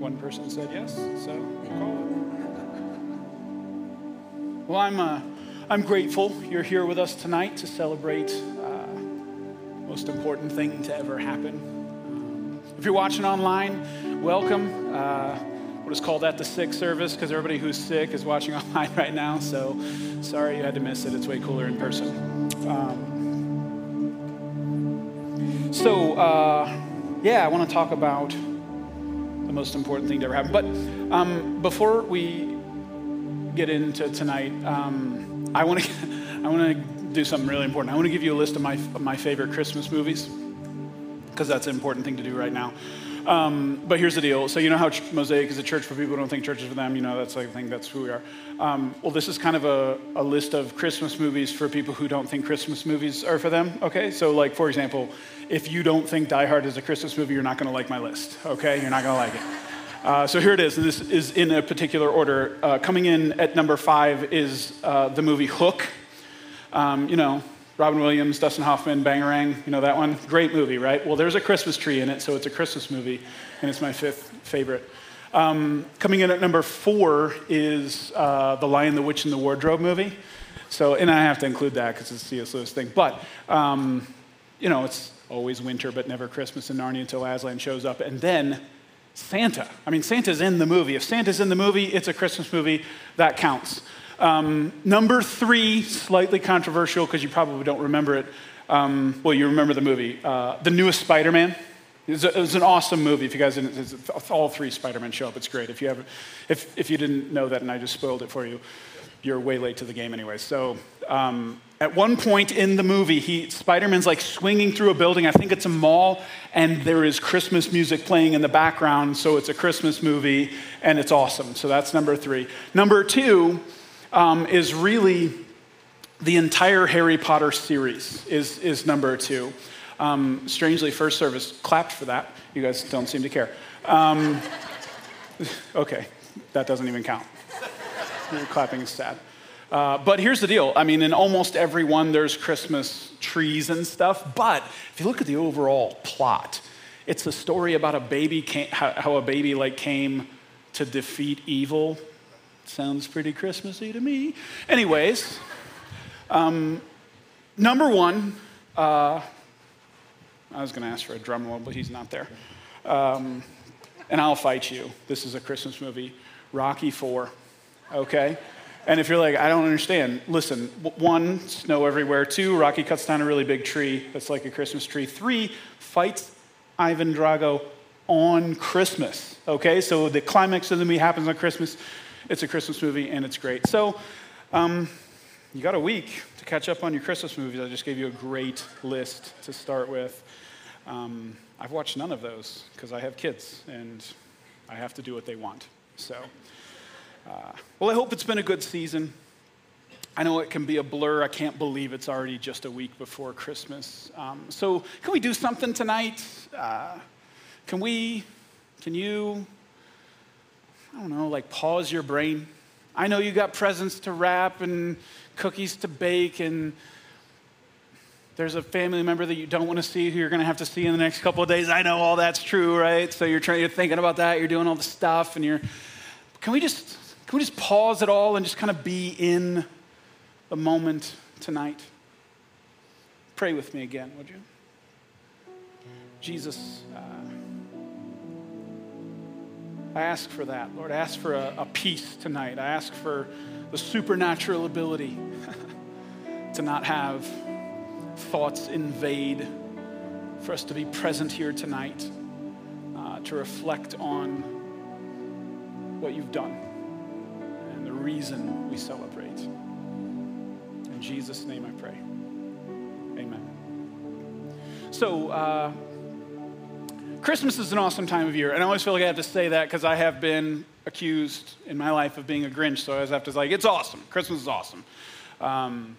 One person said yes, so we'll call it. Well, I'm, uh, I'm grateful you're here with us tonight to celebrate uh, most important thing to ever happen. If you're watching online, welcome. Uh, we'll just call that the sick service because everybody who's sick is watching online right now. So sorry you had to miss it. It's way cooler in person. Um, so, uh, yeah, I want to talk about the most important thing to ever happen. But um, before we get into tonight, um, I want to I want to do something really important. I want to give you a list of my of my favorite Christmas movies because that's an important thing to do right now. Um, but here's the deal. So you know how Mosaic is a church for people who don't think church is for them. You know that's like I think that's who we are. Um, well, this is kind of a, a list of Christmas movies for people who don't think Christmas movies are for them. Okay, so like for example, if you don't think Die Hard is a Christmas movie, you're not going to like my list. Okay, you're not going to like it. Uh, so here it is. This is in a particular order. Uh, coming in at number five is uh, the movie Hook. Um, you know, Robin Williams, Dustin Hoffman, Bangarang. You know that one? Great movie, right? Well, there's a Christmas tree in it, so it's a Christmas movie, and it's my fifth favorite. Um, coming in at number four is uh, the Lion, the Witch, and the Wardrobe movie. So, and I have to include that because it's a C.S. Lewis thing. But, um, you know, it's always winter, but never Christmas in Narnia until Aslan shows up. And then Santa. I mean, Santa's in the movie. If Santa's in the movie, it's a Christmas movie. That counts. Um, number three, slightly controversial because you probably don't remember it. Um, well, you remember the movie. Uh, the newest Spider Man. It, it was, an awesome movie. If you guys didn't, all three Spider Man show up. It's great. If you, if, if you didn't know that and I just spoiled it for you, you're way late to the game anyway. So, um, at one point in the movie, Spider-Man's like swinging through a building. I think it's a mall, and there is Christmas music playing in the background. So it's a Christmas movie, and it's awesome. So that's number three. Number two um, is really the entire Harry Potter series. Is is number two. Um, strangely, first service clapped for that. You guys don't seem to care. Um, okay, that doesn't even count. clapping is sad. Uh, but here's the deal. I mean, in almost every one, there's Christmas trees and stuff. But if you look at the overall plot, it's a story about a baby, came, how, how, a baby like came to defeat evil. Sounds pretty Christmassy to me. Anyways, um, number one, uh, I was going to ask for a drum roll, but he's not there. Um, and I'll fight you. This is a Christmas movie. Rocky Four. Okay. And if you're like, I don't understand, listen, one, snow everywhere. Two, Rocky cuts down a really big tree that's like a Christmas tree. Three, fights Ivan Drago on Christmas. Okay, so the climax of the movie happens on Christmas. It's a Christmas movie and it's great. So um, you got a week to catch up on your Christmas movies. I just gave you a great list to start with. Um, I've watched none of those because I have kids and I have to do what they want. So. Uh, well, I hope it's been a good season. I know it can be a blur. I can't believe it's already just a week before Christmas. Um, so, can we do something tonight? Uh, can we, can you, I don't know, like pause your brain? I know you got presents to wrap and cookies to bake, and there's a family member that you don't want to see who you're going to have to see in the next couple of days. I know all that's true, right? So, you're, trying, you're thinking about that, you're doing all the stuff, and you're, can we just can we just pause it all and just kind of be in the moment tonight? Pray with me again, would you? Jesus, uh, I ask for that. Lord, I ask for a, a peace tonight. I ask for the supernatural ability to not have thoughts invade, for us to be present here tonight, uh, to reflect on what you've done and the reason we celebrate. In Jesus' name I pray. Amen. So, uh, Christmas is an awesome time of year, and I always feel like I have to say that because I have been accused in my life of being a Grinch, so I always have to say, like, it's awesome. Christmas is awesome. Um,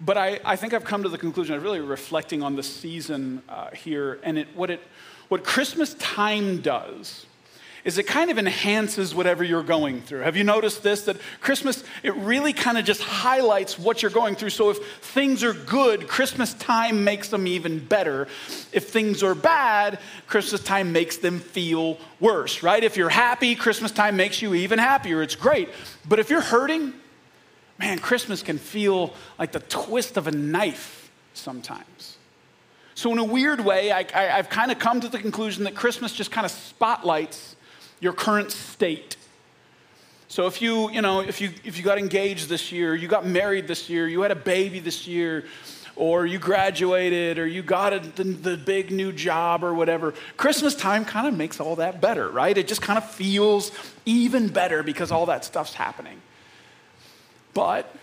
but I, I, think I've come to the conclusion, I'm really reflecting on the season uh, here, and it, what, it, what Christmas time does is it kind of enhances whatever you're going through. Have you noticed this? That Christmas, it really kind of just highlights what you're going through. So if things are good, Christmas time makes them even better. If things are bad, Christmas time makes them feel worse, right? If you're happy, Christmas time makes you even happier. It's great. But if you're hurting, man, Christmas can feel like the twist of a knife sometimes. So, in a weird way, I, have kind of come to the conclusion that Christmas just kind of spotlights your current state. So if you, you know, if you if you got engaged this year, you got married this year, you had a baby this year, or you graduated, or you got a, the, the big new job or whatever, Christmas time kind of makes all that better, right? It just kind of feels even better because all that stuff's happening. But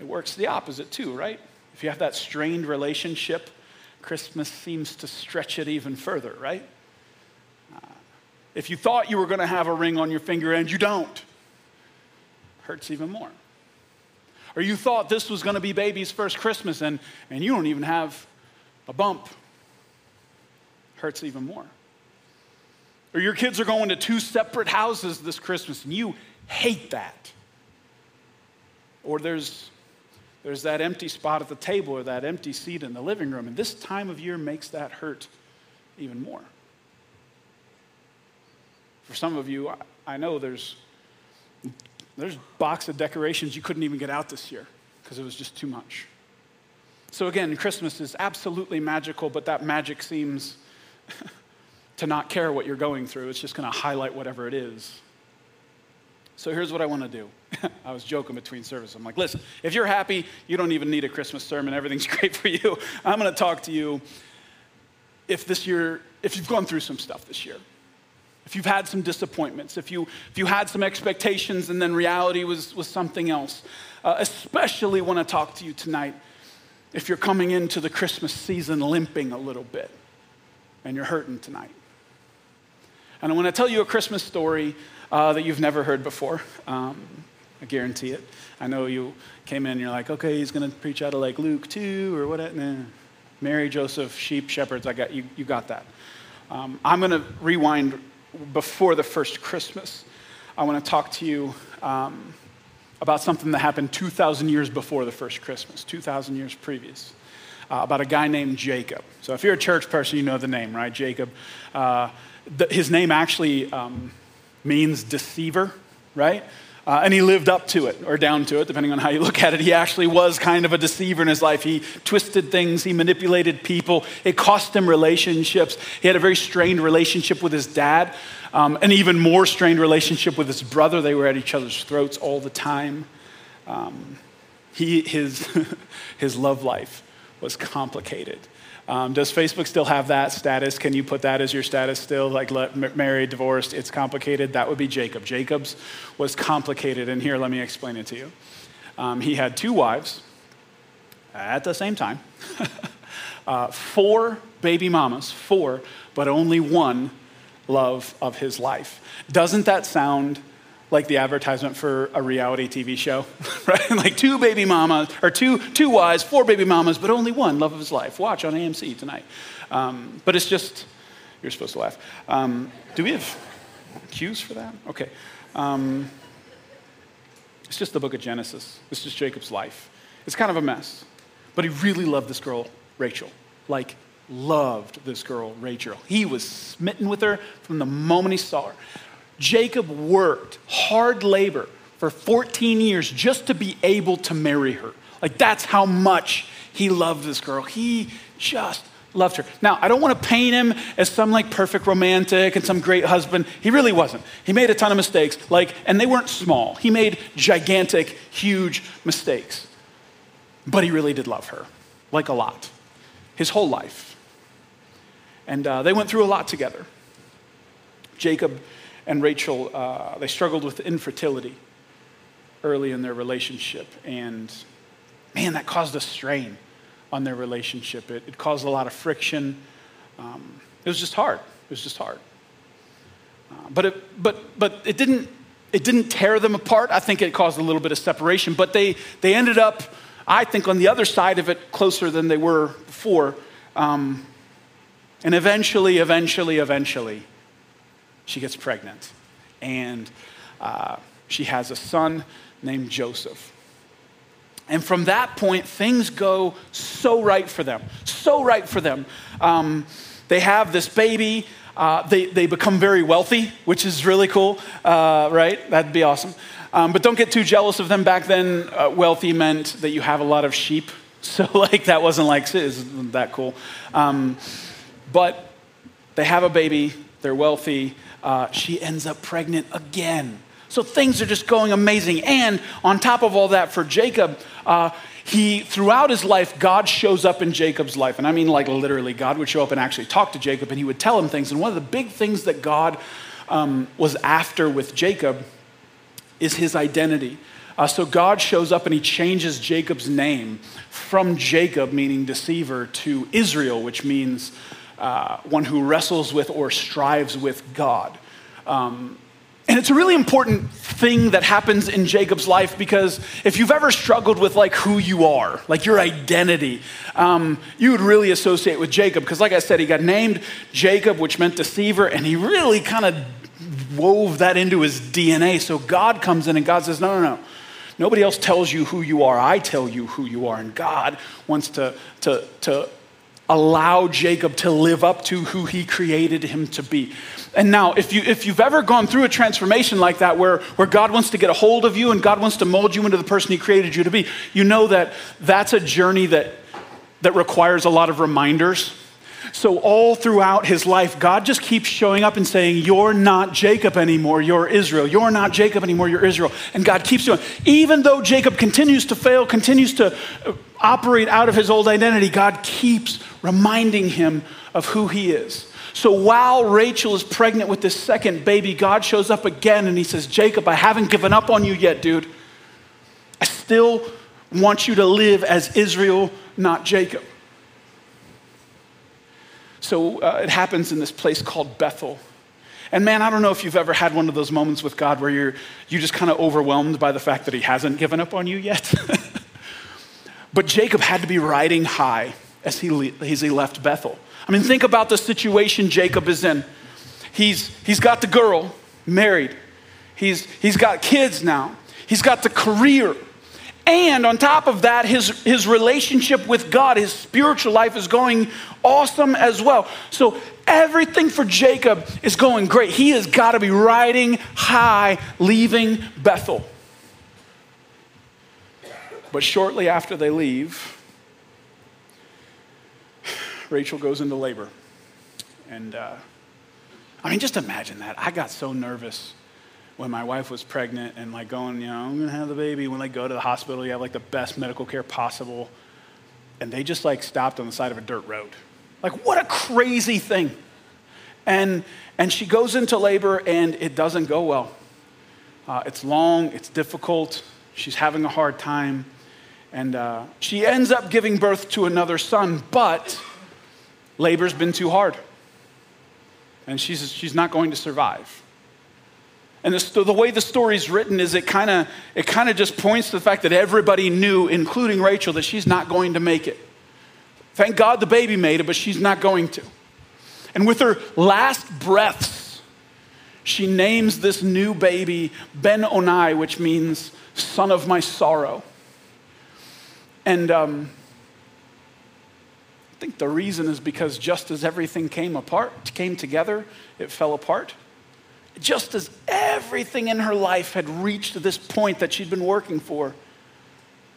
it works the opposite too, right? If you have that strained relationship, Christmas seems to stretch it even further, right? If you thought you were going to have a ring on your finger and you don't, hurts even more. Or you thought this was going to be baby's first Christmas and, and you don't even have a bump, hurts even more. Or your kids are going to two separate houses this Christmas and you hate that. Or there's, there's that empty spot at the table or that empty seat in the living room, and this time of year makes that hurt even more. For some of you, I know there's there's box of decorations you couldn't even get out this year because it was just too much. So again, Christmas is absolutely magical, but that magic seems to not care what you're going through. It's just going to highlight whatever it is. So here's what I want to do. I was joking between services. I'm like, listen, if you're happy, you don't even need a Christmas sermon. Everything's great for you. I'm going to talk to you if this year, if you've gone through some stuff this year if you've had some disappointments, if you, if you had some expectations and then reality was, was something else. Uh, especially want to talk to you tonight if you're coming into the Christmas season limping a little bit and you're hurting tonight. And I want to tell you a Christmas story uh, that you've never heard before. Um, I guarantee it. I know you came in and you're like, okay, he's going to preach out of like Luke 2 or what? Nah. Mary, Joseph, sheep, shepherds. I got you. You got that. Um, I'm going to rewind before the first Christmas, I want to talk to you um, about something that happened 2,000 years before the first Christmas, 2,000 years previous, uh, about a guy named Jacob. So if you're a church person, you know the name, right? Jacob. Uh, his name actually um, means deceiver, right? Uh, and he lived up to it or down to it, depending on how you look at it. He actually was kind of a deceiver in his life. He twisted things, he manipulated people. It cost him relationships. He had a very strained relationship with his dad, um, an even more strained relationship with his brother. They were at each other's throats all the time. Um, he, his, his love life was complicated. Um, does Facebook still have that status? Can you put that as your status still? Like let, married, divorced, it's complicated? That would be Jacob. Jacob's was complicated, and here, let me explain it to you. Um, he had two wives at the same time, uh, four baby mamas, four, but only one love of his life. Doesn't that sound like the advertisement for a reality TV show, right? like two baby mamas, or two, two wives, four baby mamas, but only one love of his life. Watch on AMC tonight. Um, but it's just, you're supposed to laugh. Um, do we have cues for that? Okay. Um, it's just the book of Genesis. It's just Jacob's life. It's kind of a mess. But he really loved this girl, Rachel. Like, loved this girl, Rachel. He was smitten with her from the moment he saw her. Jacob worked hard labor for 14 years just to be able to marry her. Like, that's how much he loved this girl. He just loved her. Now, I don't want to paint him as some like perfect romantic and some great husband. He really wasn't. He made a ton of mistakes, like, and they weren't small. He made gigantic, huge mistakes. But he really did love her, like a lot, his whole life. And uh, they went through a lot together. Jacob and Rachel, uh, they struggled with infertility early in their relationship. And man, that caused a strain on their relationship. It, it caused a lot of friction. Um, it was just hard. It was just hard. Uh, but, it, but, but it, didn't, it didn't tear them apart. I think it caused a little bit of separation. But they, they ended up, I think, on the other side of it closer than they were before. Um, and eventually, eventually, eventually, she gets pregnant. And uh, she has a son named Joseph. And from that point, things go so right for them, so right for them. Um, they have this baby. Uh, they, they become very wealthy, which is really cool, uh, right? That'd be awesome. Um, but don't get too jealous of them. Back then, uh, wealthy meant that you have a lot of sheep. So, like, that wasn't like, isn't that cool? Um, but they have a baby, they're wealthy. Uh, she ends up pregnant again. So things are just going amazing. And on top of all that, for Jacob, uh, he throughout his life, God shows up in Jacob's life. And I mean, like literally, God would show up and actually talk to Jacob and he would tell him things. And one of the big things that God um, was after with Jacob is his identity. Uh, so God shows up and he changes Jacob's name from Jacob, meaning deceiver, to Israel, which means uh, one who wrestles with or strives with God. Um, and it's a really important thing that happens in Jacob's life because if you've ever struggled with like who you are, like your identity, um, you would really associate with Jacob. Because, like I said, he got named Jacob, which meant deceiver, and he really kind of wove that into his DNA. So God comes in and God says, No, no, no. Nobody else tells you who you are. I tell you who you are. And God wants to, to, to allow Jacob to live up to who he created him to be. And now, if, you, if you've ever gone through a transformation like that where, where God wants to get a hold of you and God wants to mold you into the person he created you to be, you know that that's a journey that, that requires a lot of reminders. So, all throughout his life, God just keeps showing up and saying, You're not Jacob anymore, you're Israel. You're not Jacob anymore, you're Israel. And God keeps doing Even though Jacob continues to fail, continues to uh, operate out of his old identity, God keeps reminding him of who he is. So while Rachel is pregnant with this second baby, God shows up again and he says, Jacob, I haven't given up on you yet, dude. I still want you to live as Israel, not Jacob. So uh, it happens in this place called Bethel. And man, I don't know if you've ever had one of those moments with God where you're you just kind of overwhelmed by the fact that he hasn't given up on you yet. but Jacob had to be riding high as he, as he left Bethel. I mean, think about the situation Jacob is in. He's, he's got the girl married, he's, he's got kids now, he's got the career. And on top of that, his, his relationship with God, his spiritual life is going awesome as well. So everything for Jacob is going great. He has got to be riding high, leaving Bethel. But shortly after they leave, Rachel goes into labor. And uh, I mean, just imagine that. I got so nervous when my wife was pregnant and like going, you know, I'm gonna have the baby. When they go to the hospital, you have like the best medical care possible. And they just like stopped on the side of a dirt road. Like, what a crazy thing. And, and she goes into labor and it doesn't go well. Uh, it's long, it's difficult, she's having a hard time. And uh, she ends up giving birth to another son, but labor's been too hard. And she's, she's not going to survive. And the, the way the story's written is it kind of it kind of just points to the fact that everybody knew, including Rachel, that she's not going to make it. Thank God the baby made it, but she's not going to. And with her last breaths, she names this new baby Ben Onai, which means son of my sorrow. And um, I think the reason is because just as everything came apart, came together, it fell apart. Just as everything in her life had reached this point that she'd been working for,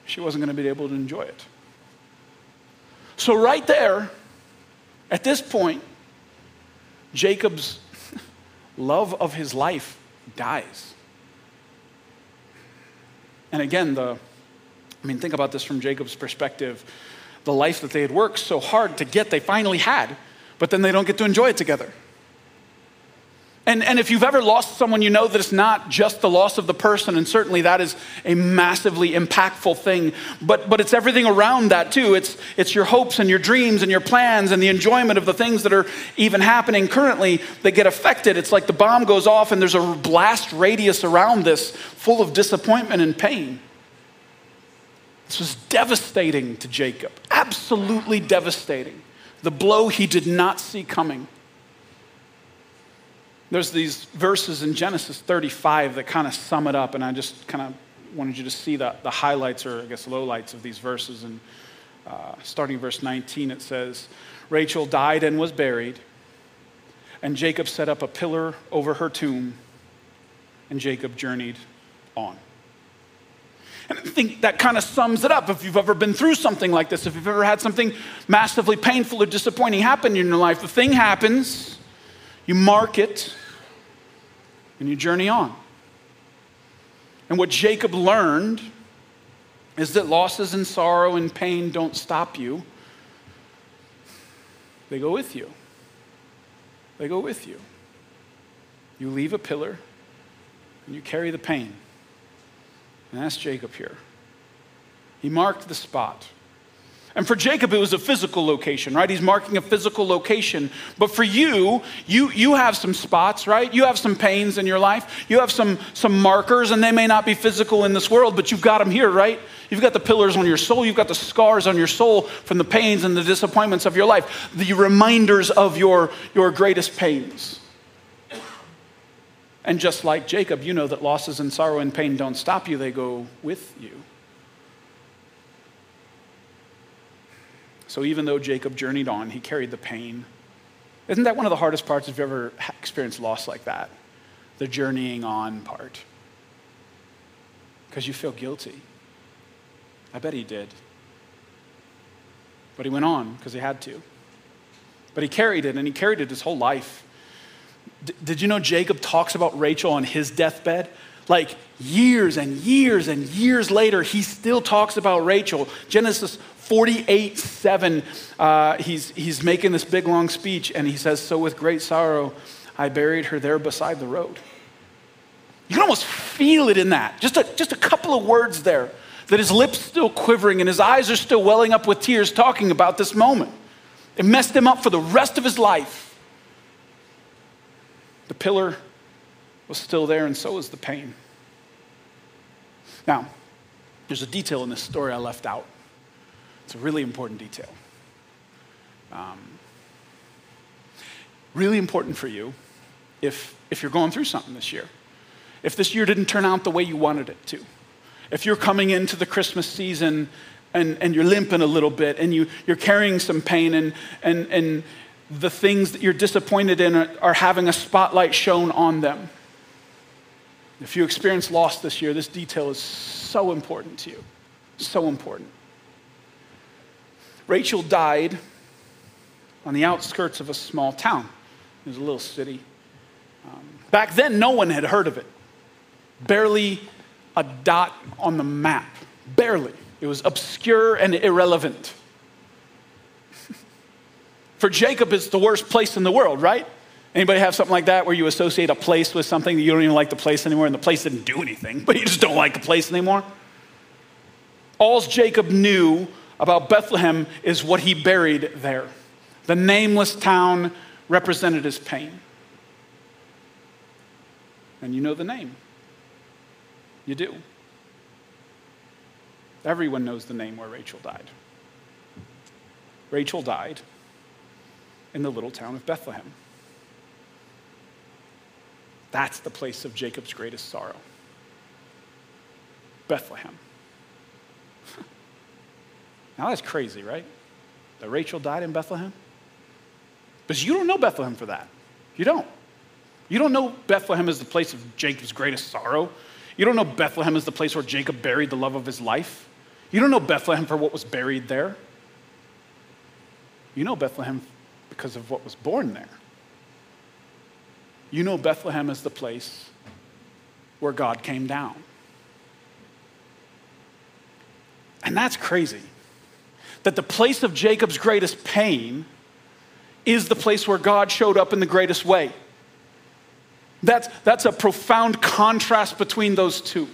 she wasn't going to be able to enjoy it. So, right there, at this point, Jacob's love of his life dies. And again, the, I mean, think about this from Jacob's perspective the life that they had worked so hard to get, they finally had, but then they don't get to enjoy it together. And, and if you've ever lost someone, you know that it's not just the loss of the person, and certainly that is a massively impactful thing, but, but it's everything around that too. It's, it's your hopes and your dreams and your plans and the enjoyment of the things that are even happening currently that get affected. It's like the bomb goes off and there's a blast radius around this full of disappointment and pain. This was devastating to Jacob, absolutely devastating. The blow he did not see coming. There's these verses in Genesis 35 that kind of sum it up, and I just kind of wanted you to see the, the highlights or I guess lowlights of these verses. And uh, starting verse 19, it says, Rachel died and was buried, and Jacob set up a pillar over her tomb, and Jacob journeyed on. And I think that kind of sums it up. If you've ever been through something like this, if you've ever had something massively painful or disappointing happen in your life, the thing happens, you mark it, and you journey on. And what Jacob learned is that losses and sorrow and pain don't stop you, they go with you. They go with you. You leave a pillar and you carry the pain. And that's Jacob here. He marked the spot. And for Jacob, it was a physical location, right? He's marking a physical location. But for you, you, you have some spots, right? You have some pains in your life. You have some, some markers, and they may not be physical in this world, but you've got them here, right? You've got the pillars on your soul. You've got the scars on your soul from the pains and the disappointments of your life, the reminders of your, your greatest pains. And just like Jacob, you know that losses and sorrow and pain don't stop you, they go with you. So even though Jacob journeyed on, he carried the pain. Isn't that one of the hardest parts if you've ever experienced loss like that? The journeying on part. Because you feel guilty. I bet he did. But he went on because he had to. But he carried it, and he carried it his whole life. D- did you know Jacob talks about Rachel on his deathbed? Like years and years and years later, he still talks about Rachel. Genesis 48 7, uh, he's, he's making this big long speech, and he says, So with great sorrow, I buried her there beside the road. You can almost feel it in that. Just a, just a couple of words there, that his lips still quivering and his eyes are still welling up with tears talking about this moment. It messed him up for the rest of his life. The pillar was still there, and so was the pain. Now, there's a detail in this story I left out. It's a really important detail. Um, really important for you if, if you're going through something this year. If this year didn't turn out the way you wanted it to. If you're coming into the Christmas season and, and you're limping a little bit and you, you're carrying some pain and, and, and the things that you're disappointed in are, are having a spotlight shown on them. If you experience loss this year, this detail is so important to you. So important. Rachel died on the outskirts of a small town. It was a little city. Um, back then, no one had heard of it. Barely a dot on the map. Barely. It was obscure and irrelevant. For Jacob, it's the worst place in the world, right? Anybody have something like that where you associate a place with something that you don't even like the place anymore and the place didn't do anything, but you just don't like the place anymore? All's Jacob knew about Bethlehem is what he buried there. The nameless town represented his pain. And you know the name. You do. Everyone knows the name where Rachel died. Rachel died in the little town of Bethlehem. That's the place of Jacob's greatest sorrow. Bethlehem. Now that's crazy, right? That Rachel died in Bethlehem? Because you don't know Bethlehem for that. You don't. You don't know Bethlehem is the place of Jacob's greatest sorrow. You don't know Bethlehem is the place where Jacob buried the love of his life. You don't know Bethlehem for what was buried there. You know Bethlehem because of what was born there. You know Bethlehem is the place where God came down. And that's crazy that the place of Jacob's greatest pain is the place where God showed up in the greatest way. That's, that's a profound contrast between those two.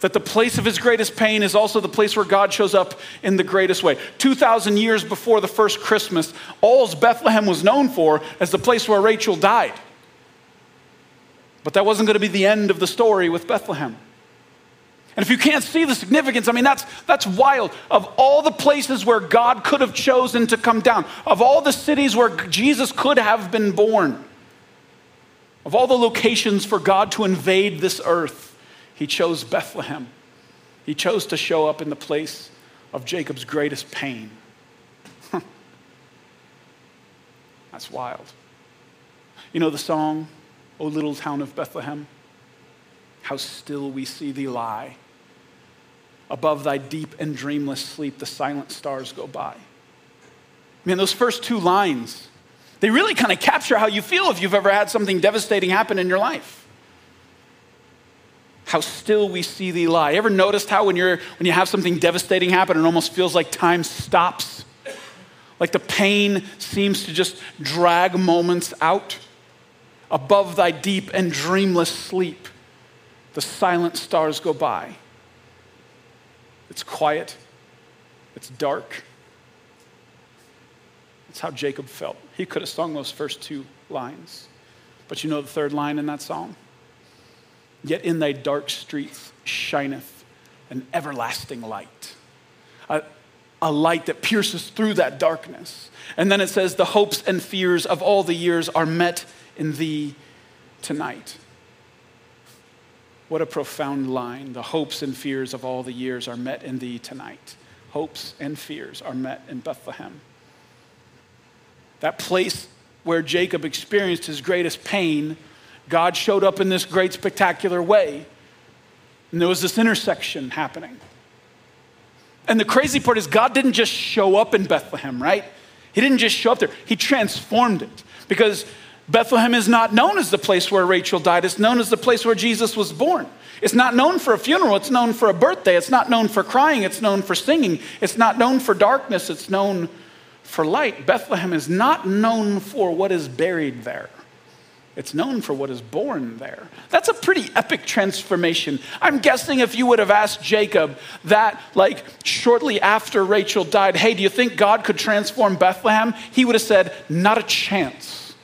That the place of his greatest pain is also the place where God shows up in the greatest way. 2,000 years before the first Christmas, all's Bethlehem was known for as the place where Rachel died. But that wasn't going to be the end of the story with Bethlehem. And if you can't see the significance, I mean, that's, that's wild. Of all the places where God could have chosen to come down, of all the cities where Jesus could have been born, Of all the locations for God to invade this earth, he chose Bethlehem. He chose to show up in the place of Jacob's greatest pain. That's wild. You know the song, O little town of Bethlehem? How still we see thee lie. Above thy deep and dreamless sleep, the silent stars go by. Man, those first two lines, they really kind of capture how you feel if you've ever had something devastating happen in your life. How still we see thee lie. Ever noticed how when, you're, when you have something devastating happen, it almost feels like time stops? Like the pain seems to just drag moments out? Above thy deep and dreamless sleep, the silent stars go by. It's quiet, it's dark. That's how Jacob felt. He could have sung those first two lines. But you know the third line in that song? Yet in thy dark streets shineth an everlasting light. A, a light that pierces through that darkness. And then it says, The hopes and fears of all the years are met in thee tonight. What a profound line. The hopes and fears of all the years are met in thee tonight. Hopes and fears are met in Bethlehem. That place where Jacob experienced his greatest pain, God showed up in this great, spectacular way. And there was this intersection happening. And the crazy part is, God didn't just show up in Bethlehem, right? He didn't just show up there, He transformed it. Because Bethlehem is not known as the place where Rachel died, it's known as the place where Jesus was born. It's not known for a funeral, it's known for a birthday. It's not known for crying, it's known for singing. It's not known for darkness, it's known for light. Bethlehem is not known for what is buried there. It's known for what is born there. That's a pretty epic transformation. I'm guessing if you would have asked Jacob that, like shortly after Rachel died, hey, do you think God could transform Bethlehem? He would have said, not a chance.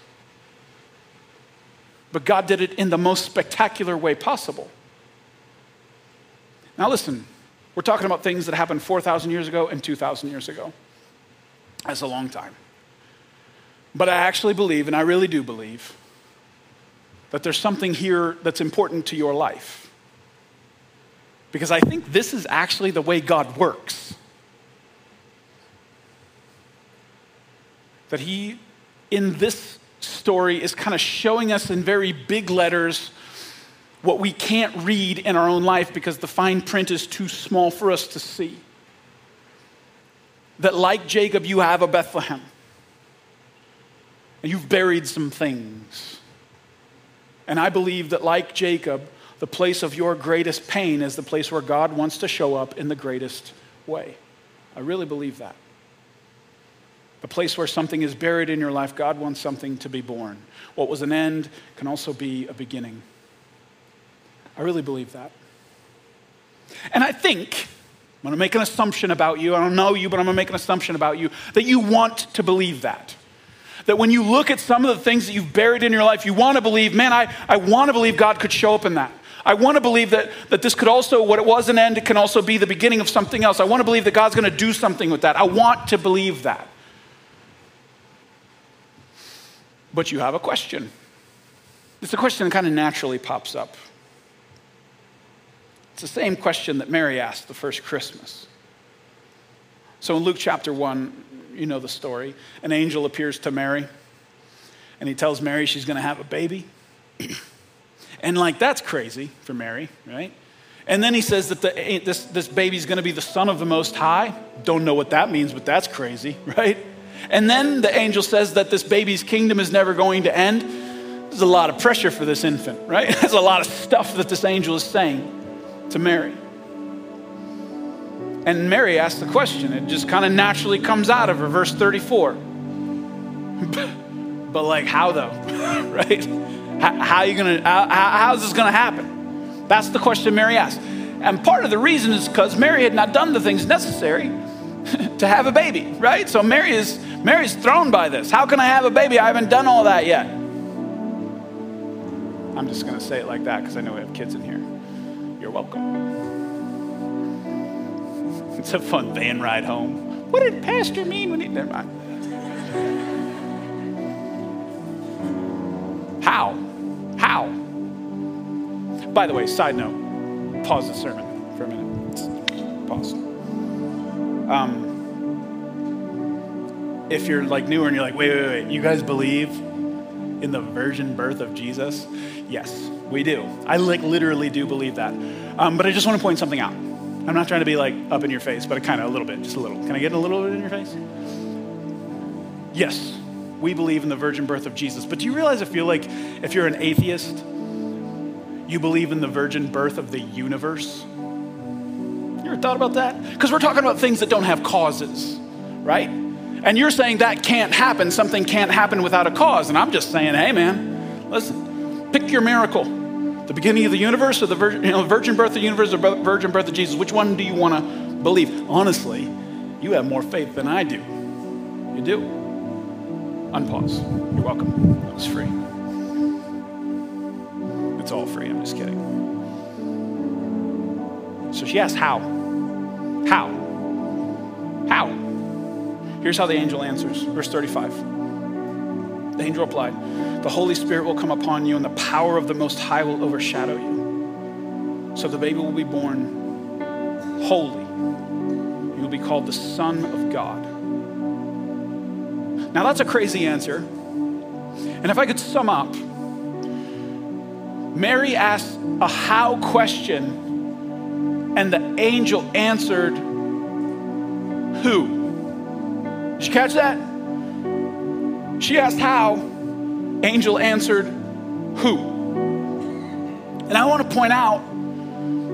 But God did it in the most spectacular way possible. Now, listen, we're talking about things that happened 4,000 years ago and 2,000 years ago. That's a long time. But I actually believe, and I really do believe, that there's something here that's important to your life. Because I think this is actually the way God works. That He, in this story is kind of showing us in very big letters what we can't read in our own life because the fine print is too small for us to see. That, like Jacob, you have a Bethlehem. And you've buried some things. And I believe that, like Jacob, the place of your greatest pain is the place where God wants to show up in the greatest way. I really believe that. The place where something is buried in your life, God wants something to be born. What was an end can also be a beginning. I really believe that. And I think, I'm going to make an assumption about you. I don't know you, but I'm going to make an assumption about you that you want to believe that. That when you look at some of the things that you've buried in your life, you want to believe, man, I, I want to believe God could show up in that. I want to believe that, that this could also, what it was an end, it can also be the beginning of something else. I want to believe that God's going to do something with that. I want to believe that. but you have a question. It's a question that kind of naturally pops up. It's the same question that Mary asked the first Christmas. So in Luke chapter 1, you know the story. An angel appears to Mary, and he tells Mary she's going to have a baby. and, like, that's crazy for Mary, right? And then he says that the, this, this baby's going to be the son of the Most High. Don't know what that means, but that's crazy, right? And then the angel says that this baby's kingdom is never going to end. There's a lot of pressure for this infant, right? There's a lot of stuff that this angel is saying to Mary. And Mary asks the question. It just kind of naturally comes out of her, verse 34. but like, how though? right? How, how, are you gonna, how, how's this gonna happen? That's the question Mary asked. And part of the reason is because Mary had not done the things necessary to have a baby, right? So Mary is Mary's thrown by this. How can I have a baby? I haven't done all that yet. I'm just to say it like that because I know we have kids in here. You're welcome. It's a fun van ride home. What did Pastor mean when he. Never mind. How? How? By the way, side note, pause the sermon for a minute. Pause. Um, if you're like newer and you're like, wait, wait, wait, you guys believe in the virgin birth of Jesus? Yes, we do. I like literally do believe that. Um, but I just want to point something out. I'm not trying to be like up in your face, but kind of a little bit, just a little. Can I get a little bit in your face? Yes, we believe in the virgin birth of Jesus. But do you realize if you're like if you're an atheist, you believe in the virgin birth of the universe? You ever thought about that? Because we're talking about things that don't have causes, right? And you're saying that can't happen. Something can't happen without a cause. And I'm just saying, hey, man, listen, pick your miracle. The beginning of the universe or the virgin, you know, virgin birth of the universe or virgin birth of Jesus? Which one do you want to believe? Honestly, you have more faith than I do. You do. Unpause. You're welcome. That was free. It's all free. I'm just kidding. So she asked, How? How? How? Here's how the angel answers. Verse 35. The angel replied, The Holy Spirit will come upon you, and the power of the Most High will overshadow you. So the baby will be born holy. He will be called the Son of God. Now, that's a crazy answer. And if I could sum up, Mary asked a how question, and the angel answered, Who? Did you catch that? She asked how, angel answered who. And I want to point out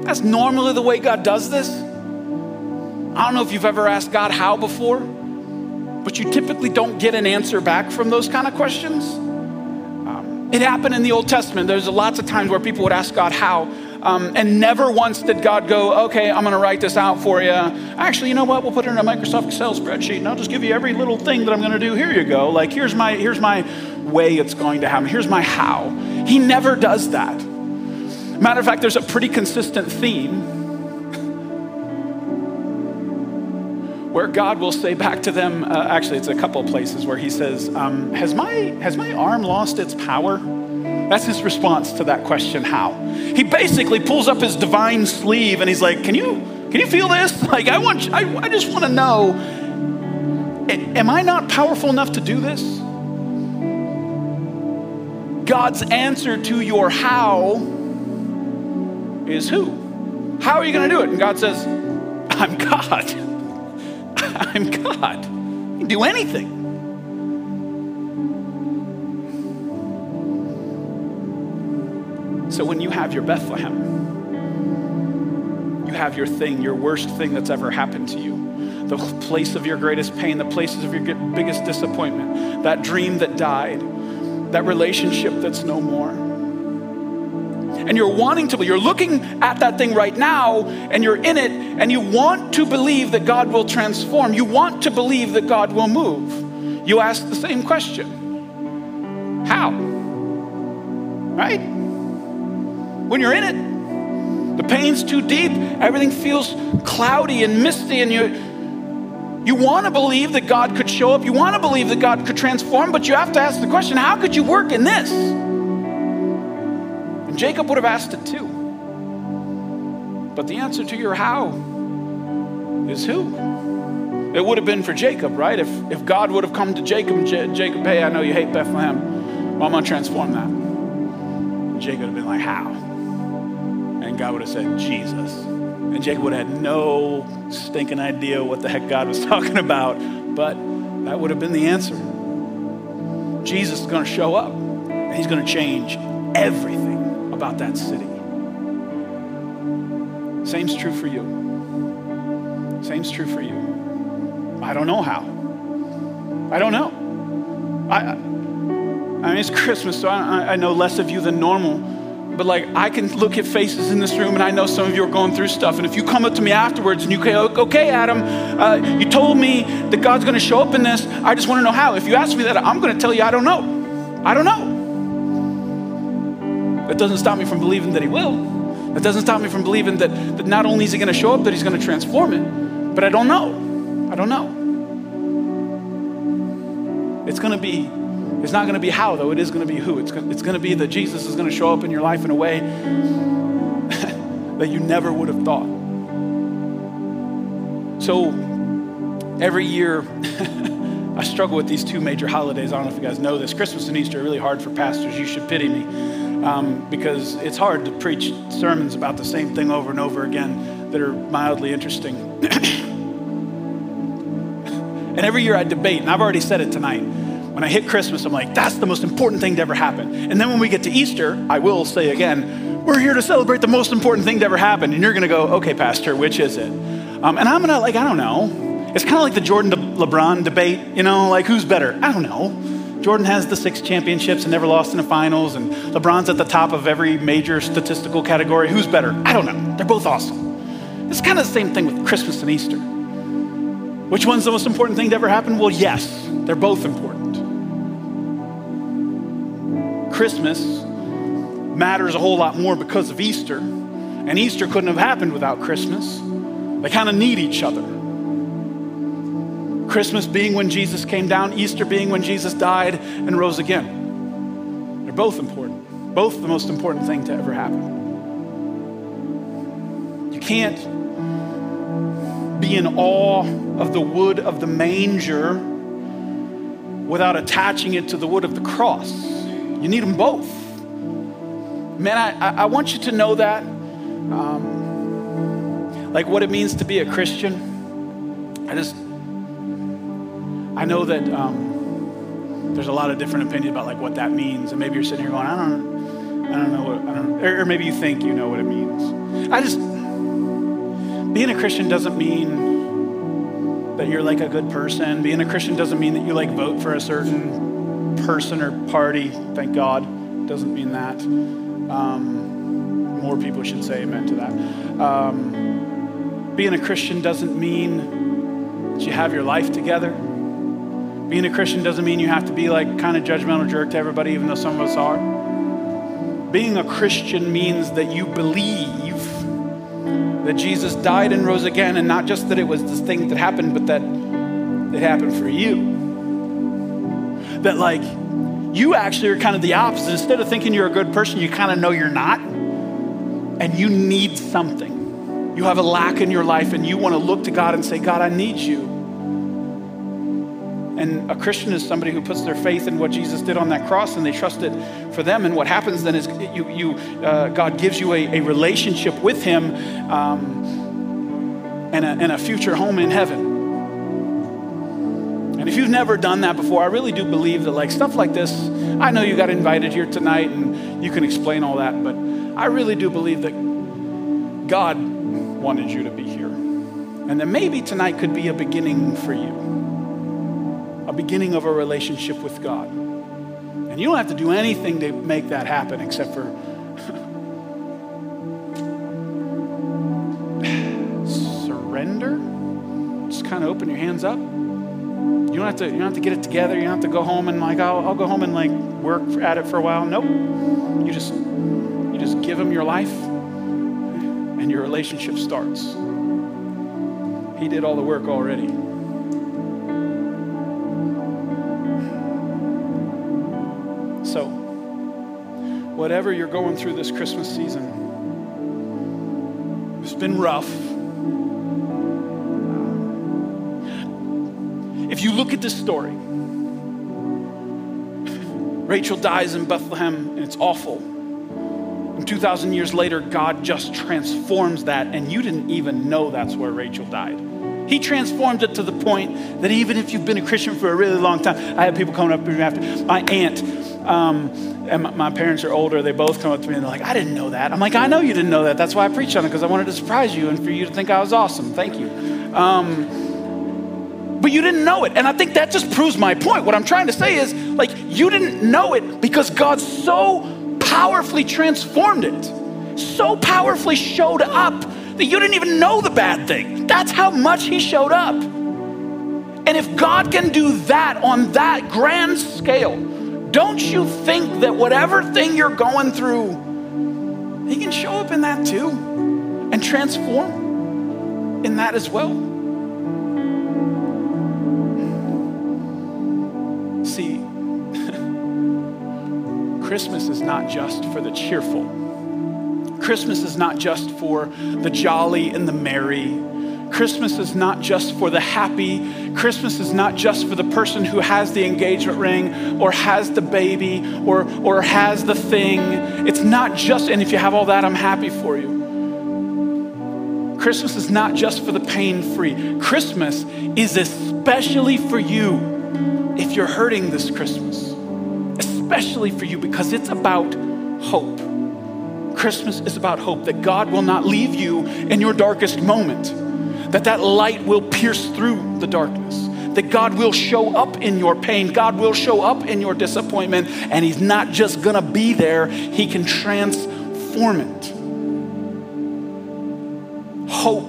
that's normally the way God does this. I don't know if you've ever asked God how before, but you typically don't get an answer back from those kind of questions. Um, it happened in the Old Testament. There's lots of times where people would ask God how, um, and never once did God go, okay, I'm going to write this out for you. Actually, you know what? We'll put it in a Microsoft Excel spreadsheet and I'll just give you every little thing that I'm going to do. Here you go. Like, here's my, here's my way it's going to happen. Here's my how. He never does that. Matter of fact, there's a pretty consistent theme where God will say back to them, uh, actually, it's a couple places where he says, um, has, my, has my arm lost its power? That's his response to that question, how? He basically pulls up his divine sleeve and he's like, Can you, can you feel this? Like, I, want, I, I just want to know, am I not powerful enough to do this? God's answer to your how is who? How are you going to do it? And God says, I'm God. I'm God. Do anything. So when you have your Bethlehem, you have your thing, your worst thing that's ever happened to you, the place of your greatest pain, the places of your biggest disappointment, that dream that died, that relationship that's no more. And you're wanting to, you're looking at that thing right now and you're in it and you want to believe that God will transform. You want to believe that God will move. You ask the same question How? Right? When you're in it. The pain's too deep, everything feels cloudy and misty, and you, you want to believe that God could show up, you want to believe that God could transform, but you have to ask the question how could you work in this? And Jacob would have asked it too. But the answer to your how is who? It would have been for Jacob, right? If, if God would have come to Jacob, J- Jacob, hey, I know you hate Bethlehem. Well, I'm going to transform that. Jacob would have been like, how? God would have said, Jesus. And Jacob would have had no stinking idea what the heck God was talking about, but that would have been the answer. Jesus is going to show up, and he's going to change everything about that city. Same's true for you. Same's true for you. I don't know how. I don't know. I, I mean, it's Christmas, so I, I know less of you than normal but like I can look at faces in this room and I know some of you are going through stuff. And if you come up to me afterwards and you say, okay, Adam, uh, you told me that God's going to show up in this. I just want to know how. If you ask me that, I'm going to tell you I don't know. I don't know. That doesn't stop me from believing that He will. That doesn't stop me from believing that, that not only is He going to show up, that He's going to transform it. But I don't know. I don't know. It's going to be It's not going to be how, though. It is going to be who. It's going, it's going to be that Jesus is going to show up in your life in a way that you never would have thought. So every year, I struggle with these two major holidays. I don't know if you guys know this. Christmas and Easter are really hard for pastors. You should pity me um, because it's hard to preach sermons about the same thing over and over again that are mildly interesting. and every year I debate, and I've already said it tonight. When I hit Christmas, I'm like, that's the most important thing to ever happen. And then when we get to Easter, I will say again, we're here to celebrate the most important thing to ever happen. And you're going to go, okay, Pastor, which is it? Um, and I'm going to, like, I don't know. It's kind of like the Jordan LeBron debate, you know, like who's better? I don't know. Jordan has the six championships and never lost in the finals, and LeBron's at the top of every major statistical category. Who's better? I don't know. They're both awesome. It's kind of the same thing with Christmas and Easter. Which one's the most important thing to ever happen? Well, yes, they're both important. Christmas matters a whole lot more because of Easter, and Easter couldn't have happened without Christmas. They kind of need each other. Christmas being when Jesus came down, Easter being when Jesus died and rose again. They're both important, both the most important thing to ever happen. You can't be in awe of the wood of the manger without attaching it to the wood of the cross. You need them both. Man, I, I want you to know that. Um, like what it means to be a Christian. I just I know that um, there's a lot of different opinions about like what that means, and maybe you're sitting here going, I don't, I don't know what, I don't, or, or maybe you think you know what it means. I just being a Christian doesn't mean that you're like a good person. Being a Christian doesn't mean that you like vote for a certain person or party. Thank God, doesn't mean that. Um, more people should say amen to that. Um, being a Christian doesn't mean that you have your life together. Being a Christian doesn't mean you have to be like kind of judgmental jerk to everybody, even though some of us are. Being a Christian means that you believe that Jesus died and rose again, and not just that it was this thing that happened, but that it happened for you. That, like, you actually are kind of the opposite. Instead of thinking you're a good person, you kind of know you're not, and you need something. You have a lack in your life, and you want to look to God and say, God, I need you. And a Christian is somebody who puts their faith in what Jesus did on that cross and they trust it for them. And what happens then is you, you, uh, God gives you a, a relationship with Him um, and, a, and a future home in heaven. If you've never done that before, I really do believe that, like, stuff like this, I know you got invited here tonight and you can explain all that, but I really do believe that God wanted you to be here. And that maybe tonight could be a beginning for you a beginning of a relationship with God. And you don't have to do anything to make that happen except for surrender. Just kind of open your hands up. You don't have to. You don't have to get it together. You don't have to go home and like, I'll, I'll go home and like work at it for a while. Nope. You just, you just give him your life, and your relationship starts. He did all the work already. So, whatever you're going through this Christmas season, it's been rough. Look at this story, Rachel dies in Bethlehem and it's awful. And 2,000 years later, God just transforms that, and you didn't even know that's where Rachel died. He transformed it to the point that even if you've been a Christian for a really long time, I have people coming up to me after. My aunt um, and my, parents are older. They both come up to me and they're like, I didn't know that. I'm like, I know you didn't know that. That's why I preached on it because I wanted to surprise you and for you to think I was awesome. Thank you. Um, but you didn't know it. And I think that just proves my point. What I'm trying to say is, like, you didn't know it because God so powerfully transformed it, so powerfully showed up that you didn't even know the bad thing. That's how much He showed up. And if God can do that on that grand scale, don't you think that whatever thing you're going through, He can show up in that too and transform in that as well? Christmas is not just for the cheerful. Christmas is not just for the jolly and the merry. Christmas is not just for the happy. Christmas is not just for the person who has the engagement ring or has the baby or, or has the thing. It's not just, and if you have all that, I'm happy for you. Christmas is not just for the pain free. Christmas is especially for you if you're hurting this Christmas, especially for you because it's about hope. Christmas is about hope that God will not leave you in your darkest moment that that light will pierce through the darkness that God will show up in your pain, God will show up in your disappointment, and He's not just gonna be there, He can transform it. Hope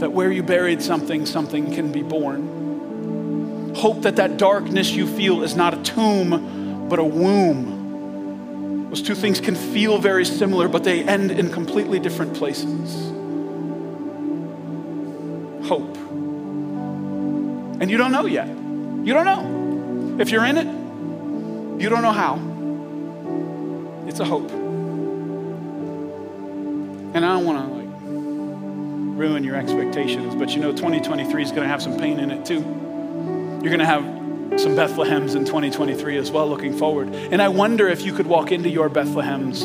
that where you buried something, something can be born. Hope that that darkness you feel is not a tomb, but a womb. Those two things can feel very similar, but they end in completely different places hope. And you don't know yet. You don't know. If you're in it, you don't know how. It's a hope. And I don't want to like ruin your expectations, but you know 2023 is going to have some pain in it too. You're going to have some Bethlehems in 2023 as well looking forward. And I wonder if you could walk into your Bethlehems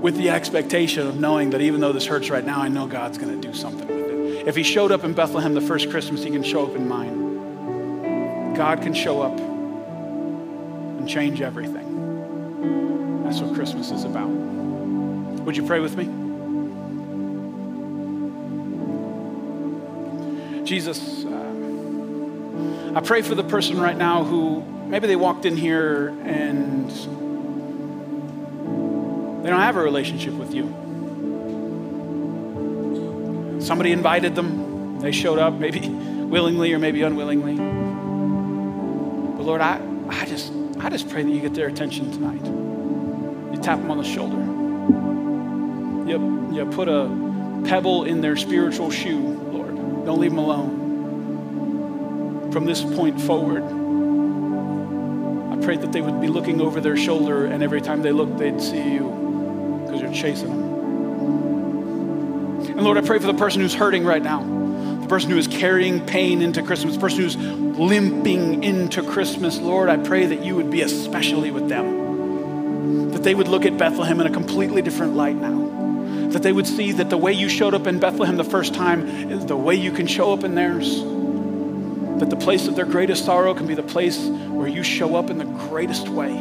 with the expectation of knowing that even though this hurts right now, I know God's going to do something with it. If He showed up in Bethlehem the first Christmas, He can show up in mine. God can show up and change everything. That's what Christmas is about. Would you pray with me? Jesus, I pray for the person right now who maybe they walked in here and they don't have a relationship with you. Somebody invited them, they showed up, maybe willingly or maybe unwillingly. But Lord, I, I just I just pray that you get their attention tonight. You tap them on the shoulder. You, you put a pebble in their spiritual shoe, Lord. Don't leave them alone. From this point forward, I pray that they would be looking over their shoulder, and every time they look, they'd see you because you're chasing them. And Lord, I pray for the person who's hurting right now, the person who is carrying pain into Christmas, the person who's limping into Christmas. Lord, I pray that you would be especially with them, that they would look at Bethlehem in a completely different light now. That they would see that the way you showed up in Bethlehem the first time is the way you can show up in theirs. That the place of their greatest sorrow can be the place where you show up in the greatest way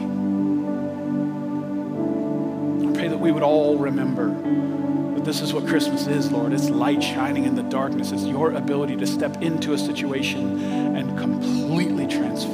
I pray that we would all remember that this is what Christmas is, Lord. It's light shining in the darkness. It's your ability to step into a situation and completely transform